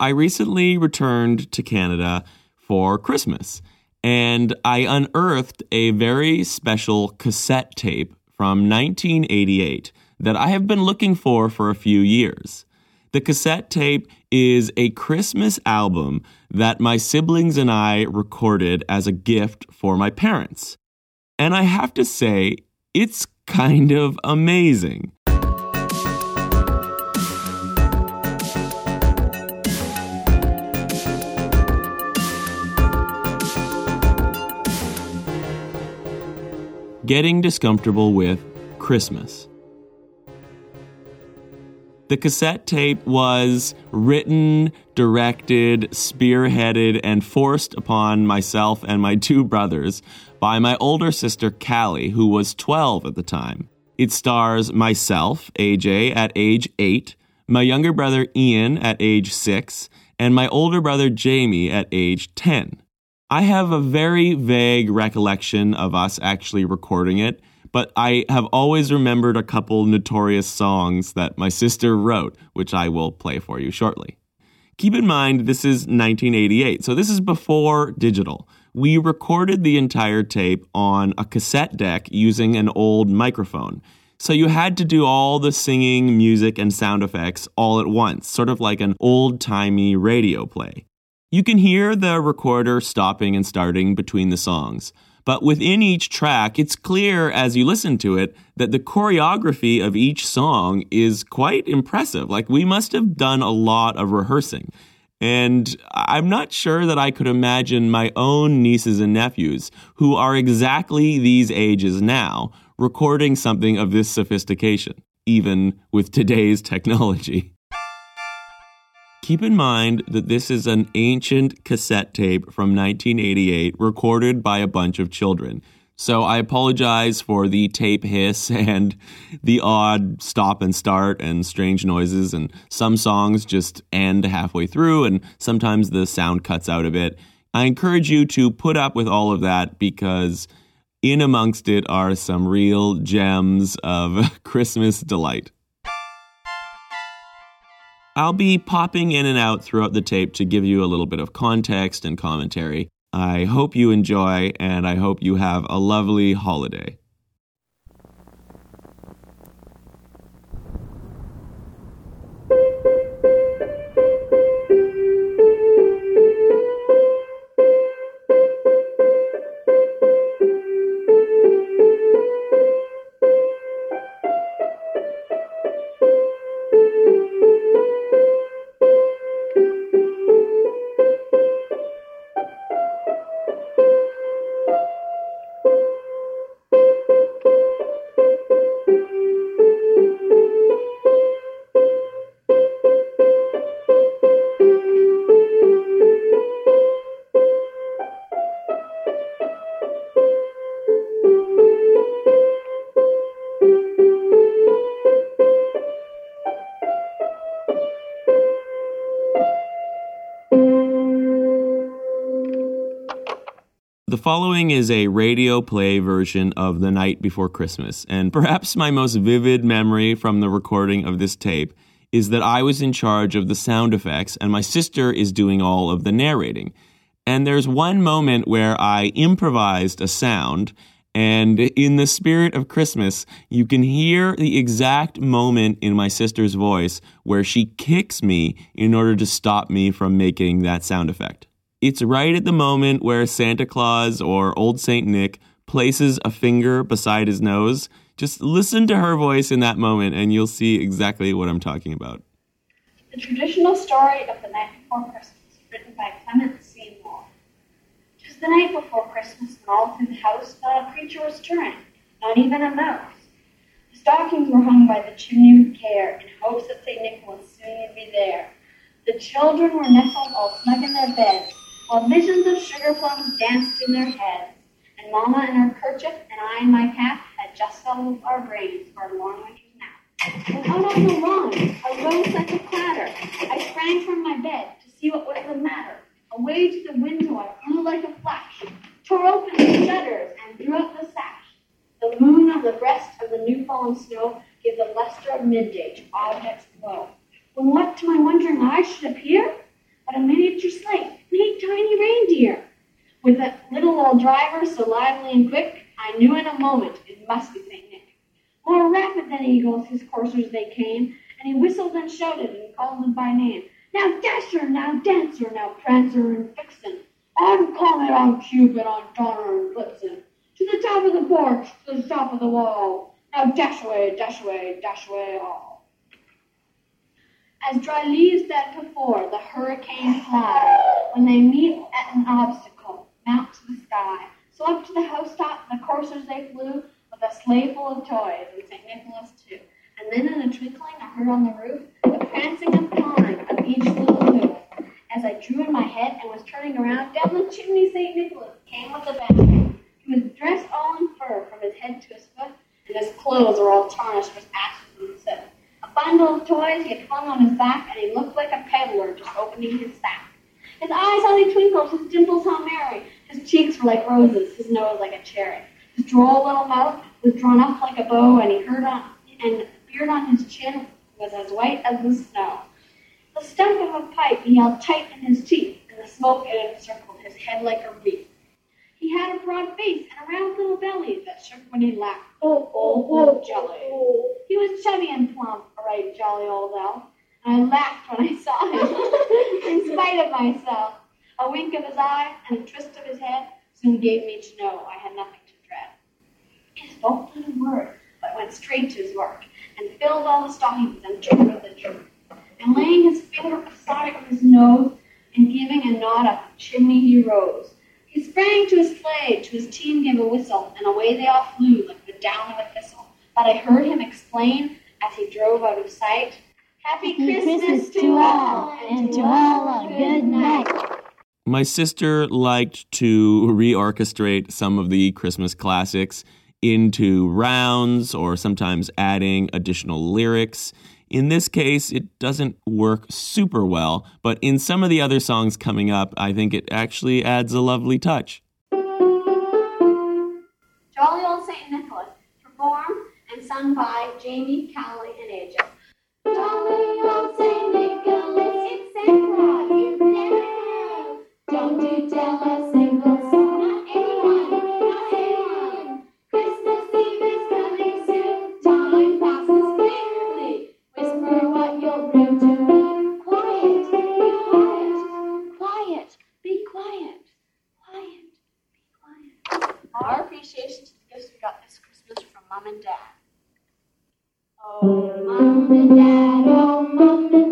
I recently returned to Canada for Christmas and I unearthed a very special cassette tape from 1988 that I have been looking for for a few years. The cassette tape is a Christmas album that my siblings and I recorded as a gift for my parents. And I have to say, it's kind of amazing. Getting Discomfortable with Christmas. The cassette tape was written, directed, spearheaded, and forced upon myself and my two brothers by my older sister Callie, who was 12 at the time. It stars myself, AJ, at age 8, my younger brother Ian at age 6, and my older brother Jamie at age 10. I have a very vague recollection of us actually recording it, but I have always remembered a couple notorious songs that my sister wrote, which I will play for you shortly. Keep in mind, this is 1988, so this is before digital. We recorded the entire tape on a cassette deck using an old microphone. So you had to do all the singing, music, and sound effects all at once, sort of like an old timey radio play. You can hear the recorder stopping and starting between the songs. But within each track, it's clear as you listen to it that the choreography of each song is quite impressive. Like, we must have done a lot of rehearsing. And I'm not sure that I could imagine my own nieces and nephews, who are exactly these ages now, recording something of this sophistication, even with today's technology. Keep in mind that this is an ancient cassette tape from 1988 recorded by a bunch of children. So I apologize for the tape hiss and the odd stop and start and strange noises. And some songs just end halfway through, and sometimes the sound cuts out a bit. I encourage you to put up with all of that because in amongst it are some real gems of Christmas delight. I'll be popping in and out throughout the tape to give you a little bit of context and commentary. I hope you enjoy, and I hope you have a lovely holiday. Following is a radio play version of The Night Before Christmas, and perhaps my most vivid memory from the recording of this tape is that I was in charge of the sound effects and my sister is doing all of the narrating. And there's one moment where I improvised a sound, and in the spirit of Christmas, you can hear the exact moment in my sister's voice where she kicks me in order to stop me from making that sound effect. It's right at the moment where Santa Claus or Old St. Nick places a finger beside his nose. Just listen to her voice in that moment and you'll see exactly what I'm talking about. The traditional story of the night before Christmas, written by Clement. It was the night before Christmas, and all through the house not a creature was stirring, not even a mouse. The stockings were hung by the chimney with care, in hopes that St. Nicholas soon would be there. The children were nestled all snug in their beds, while visions of sugar plums danced in their heads, and Mamma in her kerchief and I in my cap had just settled our brains for a long winter's nap. And out on the lawn arose such a clatter, I sprang from my bed to see what was the matter. Away to the window I flew like a flash, tore open the shutters and drew up the sash. The moon on the breast of the new fallen snow gave the luster of midday to objects below. When what to my wondering eyes should appear? but a miniature sleigh made tiny reindeer. With that little old driver so lively and quick, I knew in a moment it must be St. Nick. More rapid than eagles his coursers they came, and he whistled and shouted and called them by name. Now Dasher, now Dancer, now Prancer and Vixen, on Comet, on Cupid, on Donner and Blitzen, to the top of the porch, to the top of the wall. Now dash away, dash away, dash away all. As dry leaves that before the hurricane fly, when they meet at an obstacle, mount to the sky. So up to the housetop the coursers they flew, with a sleigh full of toys, and St. Nicholas too. And then in a twinkling I heard on the roof the prancing and pawing of each little hoof. As I drew in my head and was turning around, down the chimney St. Nicholas came with a bang. He was dressed all in fur from his head to his foot, and his clothes were all tarnished with ashes and soot. Bundle of toys he had flung on his back, and he looked like a peddler just opening his sack. His eyes they twinkled, his dimples how merry, his cheeks were like roses, his nose like a cherry. His droll little mouth was drawn up like a bow, and he heard on and beard on his chin was as white as the snow. The stump of a pipe he held tight in his teeth, and the smoke it encircled his head like a wreath. He had a broad face and a round little belly that shook when he laughed. Oh, oh, oh, jolly. He was chubby and plump, a right jolly old elf, and I laughed when I saw him, in spite of myself. A wink of his eye and a twist of his head soon gave me to know I had nothing to dread. He spoke not a word, but went straight to his work, and filled all the stockings and took with the truth. And laying his finger aside of his nose, and giving a nod up the chimney he rose. He sprang to his sleigh, to his team gave a whistle, and away they all flew like the down of a thistle. But I heard him explain, as he drove out of sight, Happy Christmas to all, and to all a good night. My sister liked to reorchestrate some of the Christmas classics into rounds or sometimes adding additional lyrics. In this case, it doesn't work super well, but in some of the other songs coming up, I think it actually adds a lovely touch. Jolly Old St. Nicholas, performed and sung by Jamie, Callie, and AJ. Jolly Old St. Nicholas, it's Santa Claus, you never. Don't you tell a Mom and Dad. Oh, Mom and Dad, oh, Mom and Dad,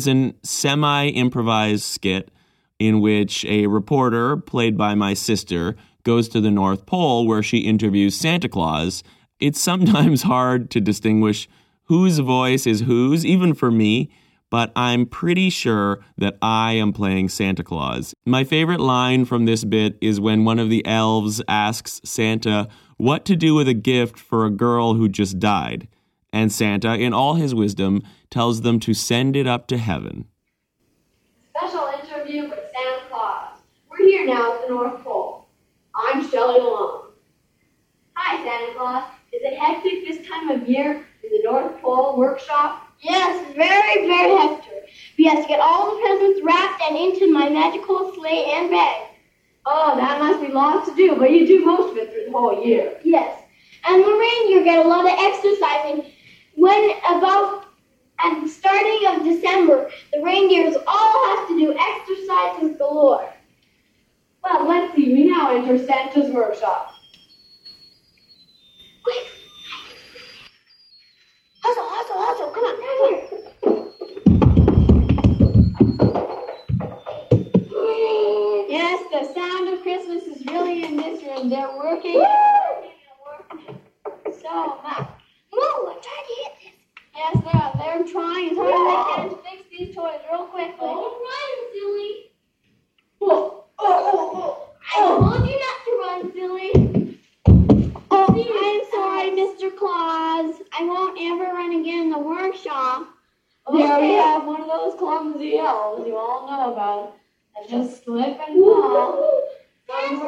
is an semi improvised skit in which a reporter, played by my sister, goes to the North Pole where she interviews Santa Claus. It's sometimes hard to distinguish whose voice is whose, even for me, but I'm pretty sure that I am playing Santa Claus. My favorite line from this bit is when one of the elves asks Santa what to do with a gift for a girl who just died. And Santa, in all his wisdom, tells them to send it up to heaven. Special interview with Santa Claus. We're here now at the North Pole. I'm Shelley Malone. Hi, Santa Claus. Is it hectic this time of year in the North Pole workshop? Yes, very, very hectic. We have to get all the presents wrapped and into my magical sleigh and bag. Oh, that must be lots to do, but you do most of it through the whole year. Yes. And the reindeer get a lot of exercising. When about at the starting of December, the reindeers all have to do exercises galore. Well, let's see. We now enter Santa's workshop. Quick! Hustle, hustle, hustle! Come on, down here. Yes, the sound of Christmas is really in this room. They're working. So much. Move! I'm trying to hit Yes, they're, they're trying as hard as they can to fix these toys real quickly. Don't run, silly. Oh, oh, oh, I told you not to run, silly. oh. Oh, I'm sorry, Mr. Claus. I won't ever run again in the workshop. There we have one of those clumsy elves you all know about. That just slip and fall. Santa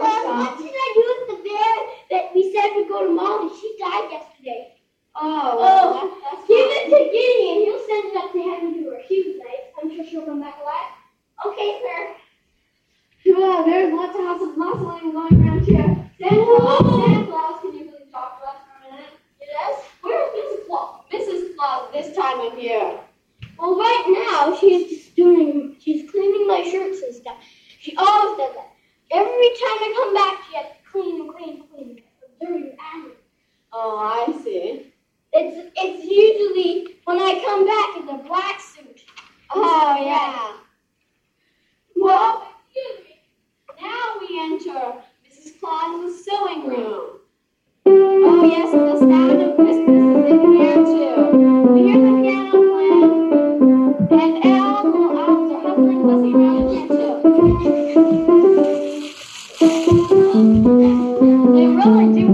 Santa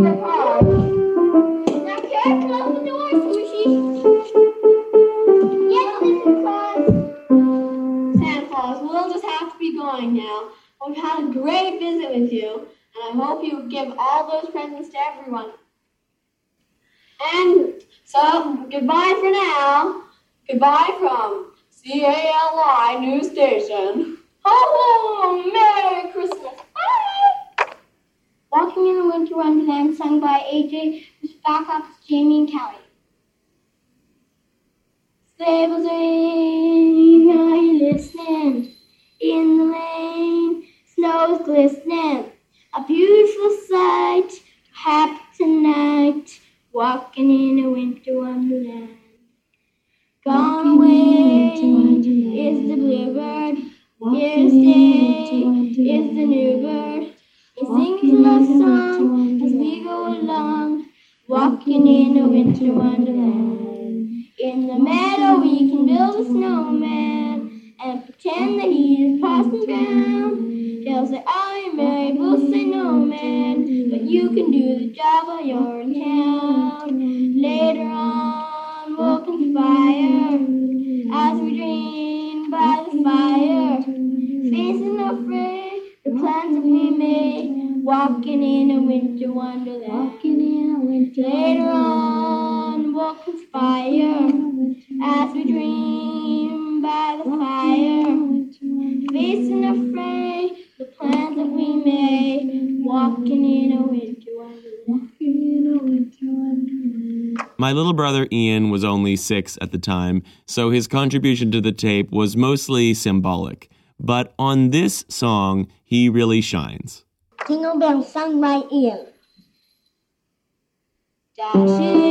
Claus, we'll just have to be going now. We've had a great visit with you, and I hope you give all those presents to everyone. And so, goodbye for now. Goodbye from CALI News Station. Ho! Merry Christmas! Bye! Walking in the Winter Wonderland, sung by AJ, is Jamie and Kelly. Sleigh bells ring, are you listening? In the lane, snow's glistening. A beautiful sight, happy tonight, walking in a winter wonderland. Gone away is the bluebird, here to stay is the new bird. Sings a song as we go along, walking in a winter wonderland. In the meadow we can build a snowman and pretend that he is Parson Brown. They'll say, I'm Mary, we'll say no man, but you can do the job while you're plans that we made, walking in a winter wonderland. Walking in a winter Later on we'll conspire as we dream by the fire, facing afraid the plans that we made, walking in a winter wonderland. Walking in a winter wonderland. My little brother Ian was only six at the time, so his contribution to the tape was mostly symbolic. But on this song, he really shines. Jingle bells sung by Ian. Dashing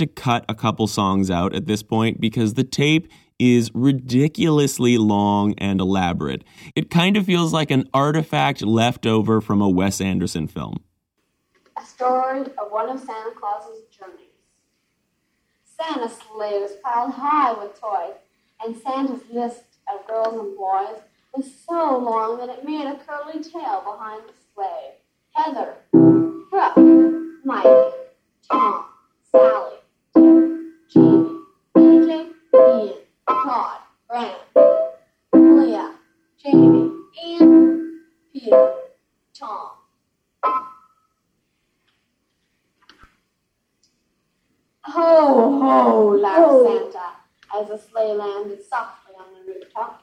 to cut a couple songs out at this point because the tape is ridiculously long and elaborate. It kind of feels like an artifact left over from a Wes Anderson film. A story of one of Santa Claus's journeys. Santa's sleigh was piled high with toys, and Santa's list of girls and boys was so long that it made a curly tail behind the sleigh. Heather, Brooke, Mike, Tom, AJ, Ian, Todd, Brand, Leah, Jamie, Ian, Peter, Tom. Ho, ho, laughed Santa as the sleigh landed softly on the rooftop.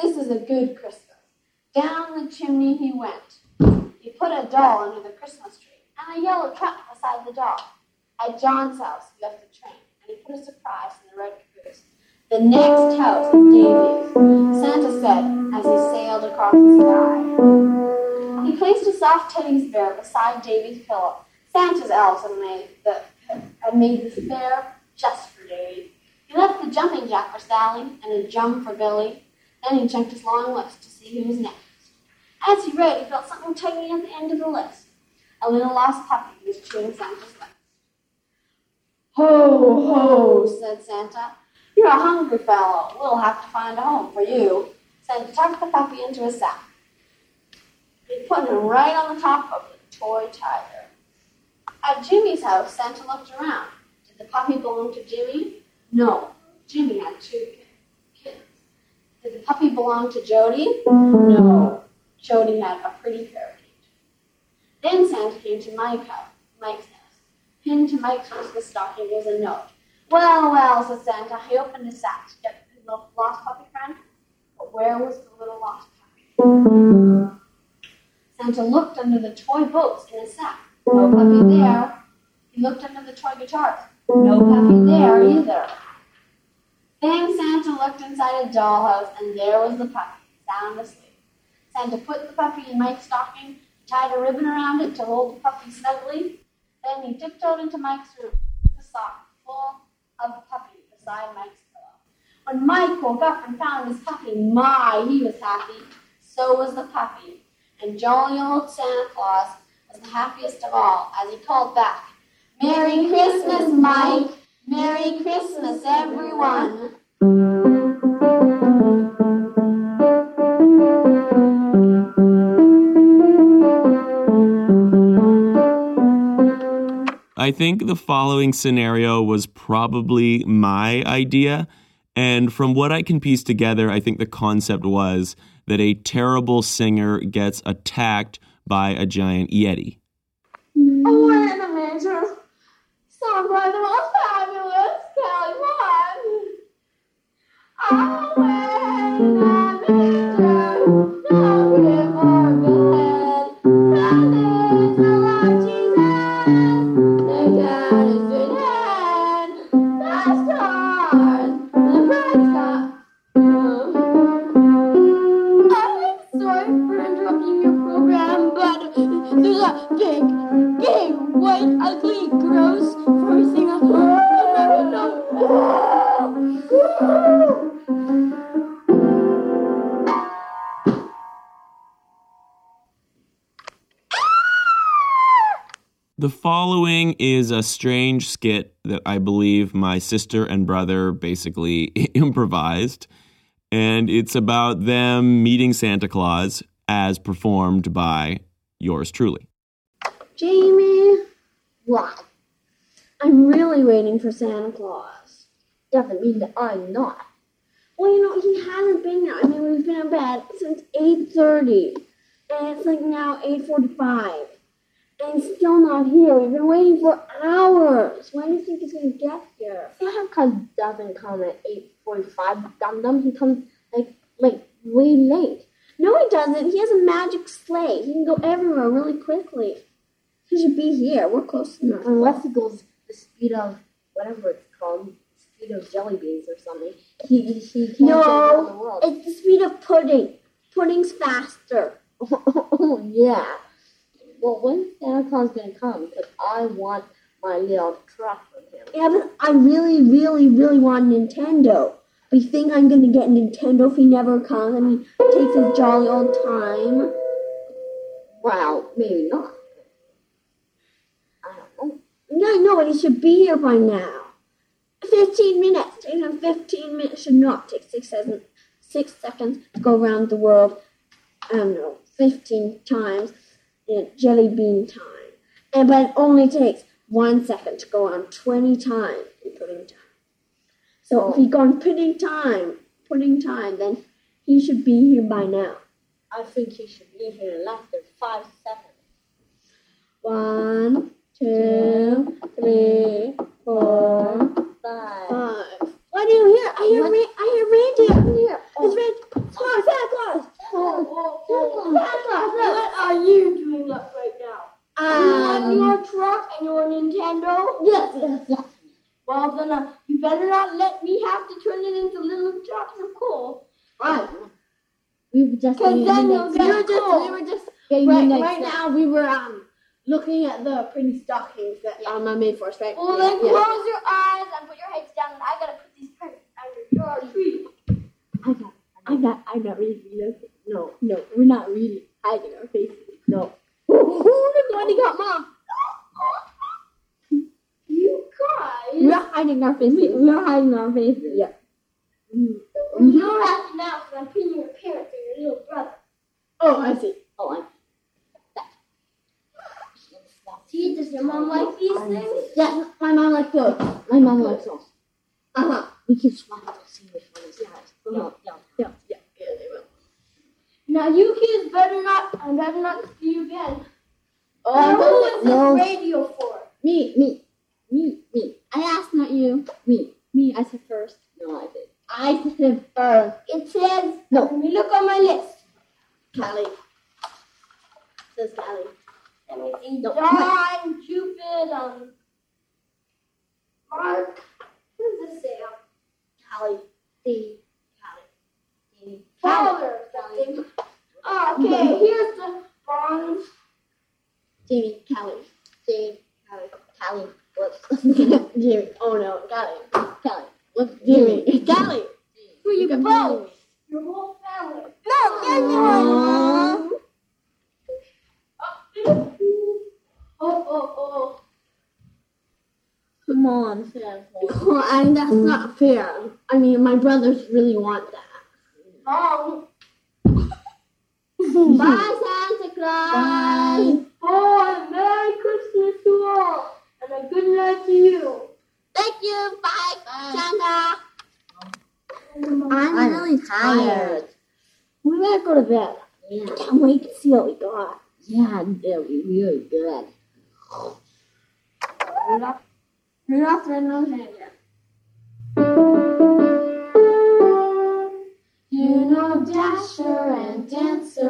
This is a good Christmas. Down the chimney he went. He put a doll under the Christmas tree and a yellow truck beside the doll. At John's house, he left the train and he put a surprise in the red caboose. The next house was Davy's, Santa said as he sailed across the sky. He placed a soft teddy bear beside Davy's pillow. Santa's elves had made, the, had made this bear just for Davy. He left the jumping jack for Sally and a jump for Billy. Then he checked his long list to see who was next. As he read, he felt something tugging at the end of the list. A little lost puppy was chewing Santa's legs. Ho, ho, said Santa. You're a hungry fellow. We'll have to find a home for you. Santa tucked the puppy into a sack. He put him right on the top of the toy tiger. At Jimmy's house, Santa looked around. Did the puppy belong to Jimmy? No. Jimmy had two kids. Did the puppy belong to Jody? No. Jody had a pretty parakeet. Then Santa came to Mike house, Mike's. Pinned to Mike's Christmas stocking was a note. Well, well, said Santa. He opened his sack to get his lost puppy friend. But where was the little lost puppy? Santa looked under the toy boats in his sack. No puppy there. He looked under the toy guitars. No puppy there either. Then Santa looked inside a dollhouse, and there was the puppy, sound asleep. Santa put the puppy in Mike's stocking, tied a ribbon around it to hold the puppy snugly. Then he tiptoed into Mike's room, the sock full of the puppy beside Mike's pillow. When Mike woke up and found his puppy, my, he was happy. So was the puppy. And jolly old Santa Claus was the happiest of all as he called back, Merry Christmas, Mike! Merry Christmas, everyone! I think the following scenario was probably my idea. And from what I can piece together, I think the concept was that a terrible singer gets attacked by a giant Yeti. Oh, fabulous Kelly One. Oh, wait is a strange skit that I believe my sister and brother basically improvised. And it's about them meeting Santa Claus as performed by yours truly. Jamie, what? I'm really waiting for Santa Claus. Doesn't mean that I'm not. Well, you know, he hasn't been here. I mean, we've been in bed since 8.30. And it's like now 8.45. And he's still not here. We've been waiting for hours. When do you think he's going to get here? Santa doesn't come at 8.45, dum dum. He comes like, like way late. No, he doesn't. He has a magic sleigh. He can go everywhere really quickly. He should be here. We're close enough. Unless he goes the speed of whatever it's called, speed of jelly beans or something. He, he can't around the No, world. it's the speed of pudding. Pudding's faster. oh, yeah. Well, when Santa Claus gonna come? Because I want my little truck with him. Yeah, but I really, really, really want Nintendo. But you think I'm gonna get Nintendo if he never comes? I mean, takes his jolly old time. Well, maybe not. I don't know. Yeah, I know, but he should be here by now. 15 minutes. Takes him 15 minutes. Should not take six seconds, six seconds to go around the world. I don't know, 15 times in jelly bean time. And but it only takes one second to go on 20 times in pudding time. So if he gone pudding time, pudding time, then he should be here by now. I think he should be here in less than five seconds. One, two, three, four, Five. five. What do you hear? I hear, ra- I hear reindeer. Here. Oh. It's red. Claus, Santa Claus. Look. What are you doing up right now? Um, you want your truck and your Nintendo? yes, yes, yes. Well, then uh, you better not let me have to turn it into little drops of coal. Right. We were just Because then the you'll next- get we were just we were just Right, right now we were um looking at the pretty stockings that um, I made for us, right? Well, Well, then then Yeah. close your eyes and put your heads down, and I gotta put these presents under your tree. I got, I got, I got really looking. No, no, we're not really hiding our faces. No. Look what he got, mom. You guys. We're hiding our faces. We're hiding our faces. Yeah. You're acting out because I'm pinning your parents and your little brother. Oh, I see. Oh, I. See, does your mom like these things? Yes, my mom likes those. My mom likes those. Uh huh. We can swap which one. No, no. Yeah, yeah, yeah, they will. Now you kids better not, I better not see you again. Oh, Now, who is no. this radio for? Me, me, me, me. I asked, not you. Me, me. I said first. No, I did. I said first. It says, No. let me look on my list. Callie. Says Callie. Let me see. No, John, Cupid, um, Mark. What does this say? Um, Callie. Steve. Callie. Steve. Fowler or something. Oh, okay, here's the bonds. Jamie. Callie. Steve. Callie. Callie. Whoops. Jamie. Oh no. Callie. Callie. Whoops. Jamie. Callie.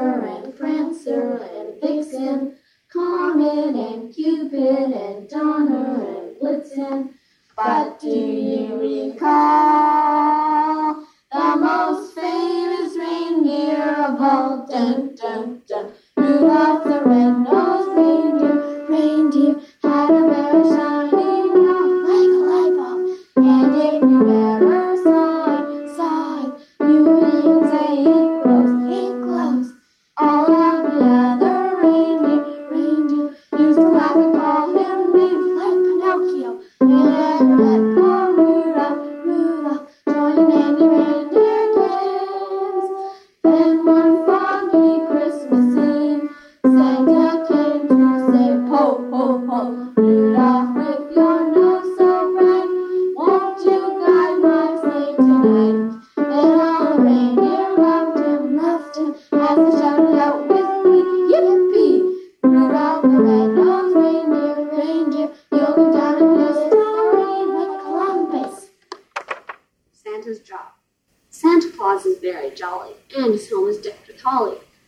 Dancer and Prancer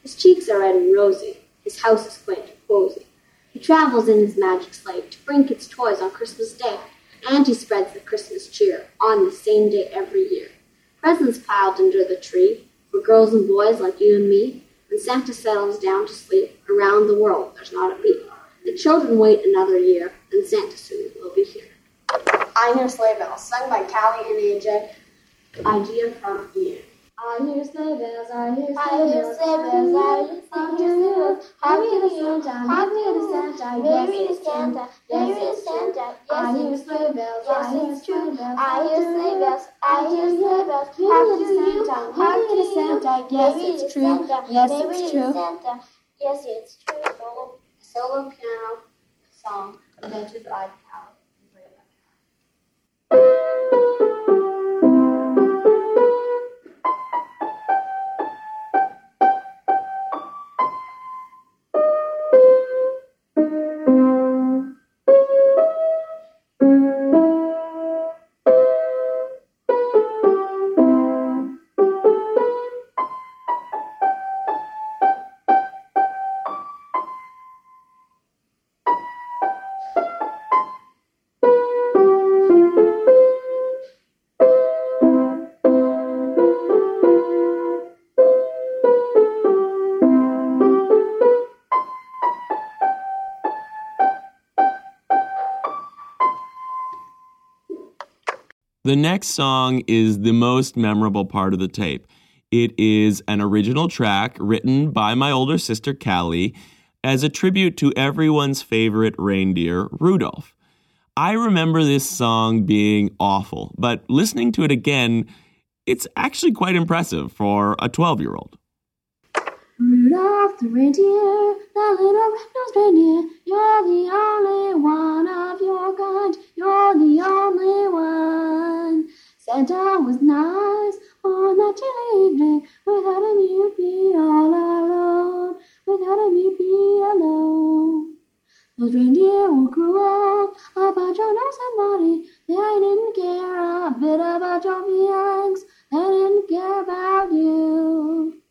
His cheeks are red and rosy, his house is quaint and cozy. He travels in his magic sleigh to bring kids toys on Christmas Day, and he spreads the Christmas cheer on the same day every year. Presents piled under the tree for girls and boys like you and me. When Santa settles down to sleep, around the world there's not a beat. The children wait another year, and Santa soon will be here. I Hear Sleigh Bells, sung by Callie and AJ. Idea from Ian. I hear sleigh bells, I hear I hear sleigh bells, I hear sleigh bells. Happy to Santa, happy to Santa, Merry yes it's Santa, true. Merry Yes it's true. Santa. I hear sleigh bells, I hear sleigh bells. I hear sleigh bells, I hear sleigh bells. Happy Happy to to you, Santa, happy happy to to you. Santa, yes it's true. Yes it's true. Yes, it's true. Solo, piano song invented by Callie The next song is the most memorable part of the tape. It is an original track written by my older sister Callie as a tribute to everyone's favorite reindeer, Rudolph. I remember this song being awful, but listening to it again, it's actually quite impressive for a 12 year old. The reindeer, the little red-nosed reindeer, you're the only one of your kind. You're the only one. Santa was nice on that chilly evening. Without him, you'd be all alone. Without him, you'd be alone. Those reindeer will grow up about your nose and body. They didn't care a bit about your feelings. They didn't care about you.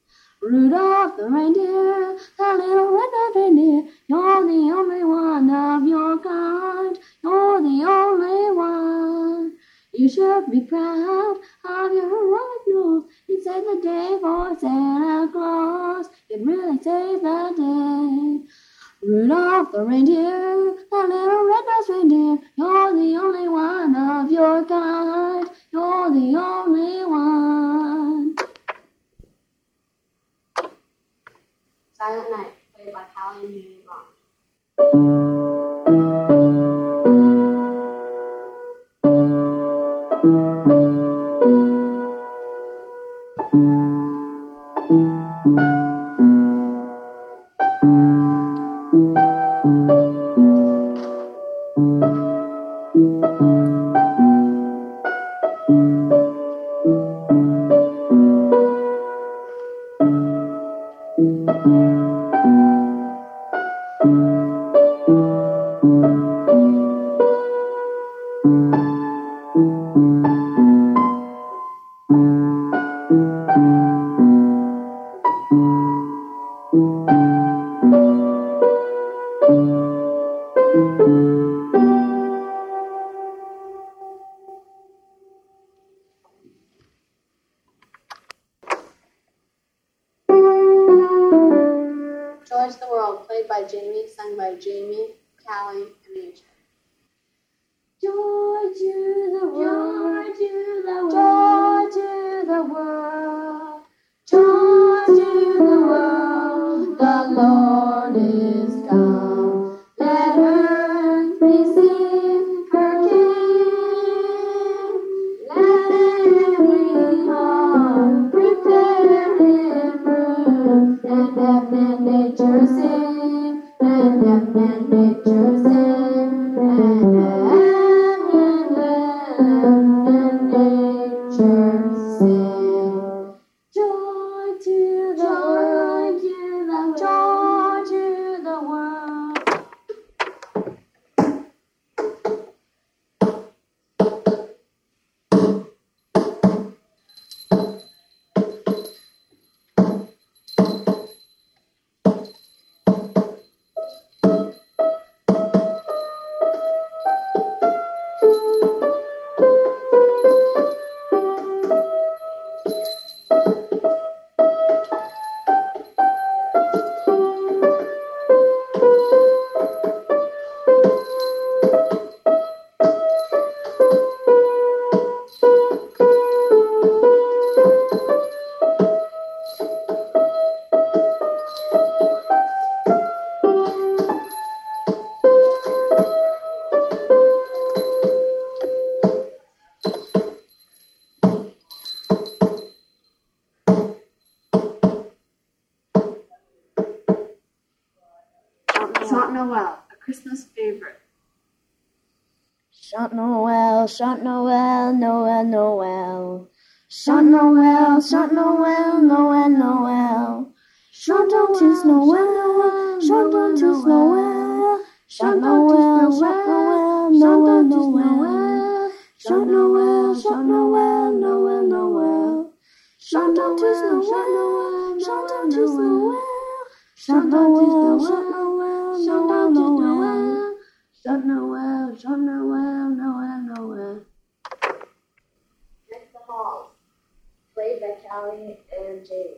Rudolph the reindeer, the little red-nosed reindeer, you're the only one of your kind. You're the only one. You should be proud of your heroic nose. It the day for Santa Claus. It really saved the day. Rudolph the reindeer, Noel, chant Noel, Noel, Noel. Chant Noel, chant Noel, Noel, Noel. Chantons tous Noël, Noël, chantons tous Noël. Chant Noël, chant Noël, Noël, Noël. Chant Noël, chant Noël, Noël, Noël. Chantons tous Noël, chantons tous Noël. Chant Noël, chant Noël, Noël, Noël. Chant Noël, chant Noël, Noël, Noël. Deck the Halls, by Callie and Jamie.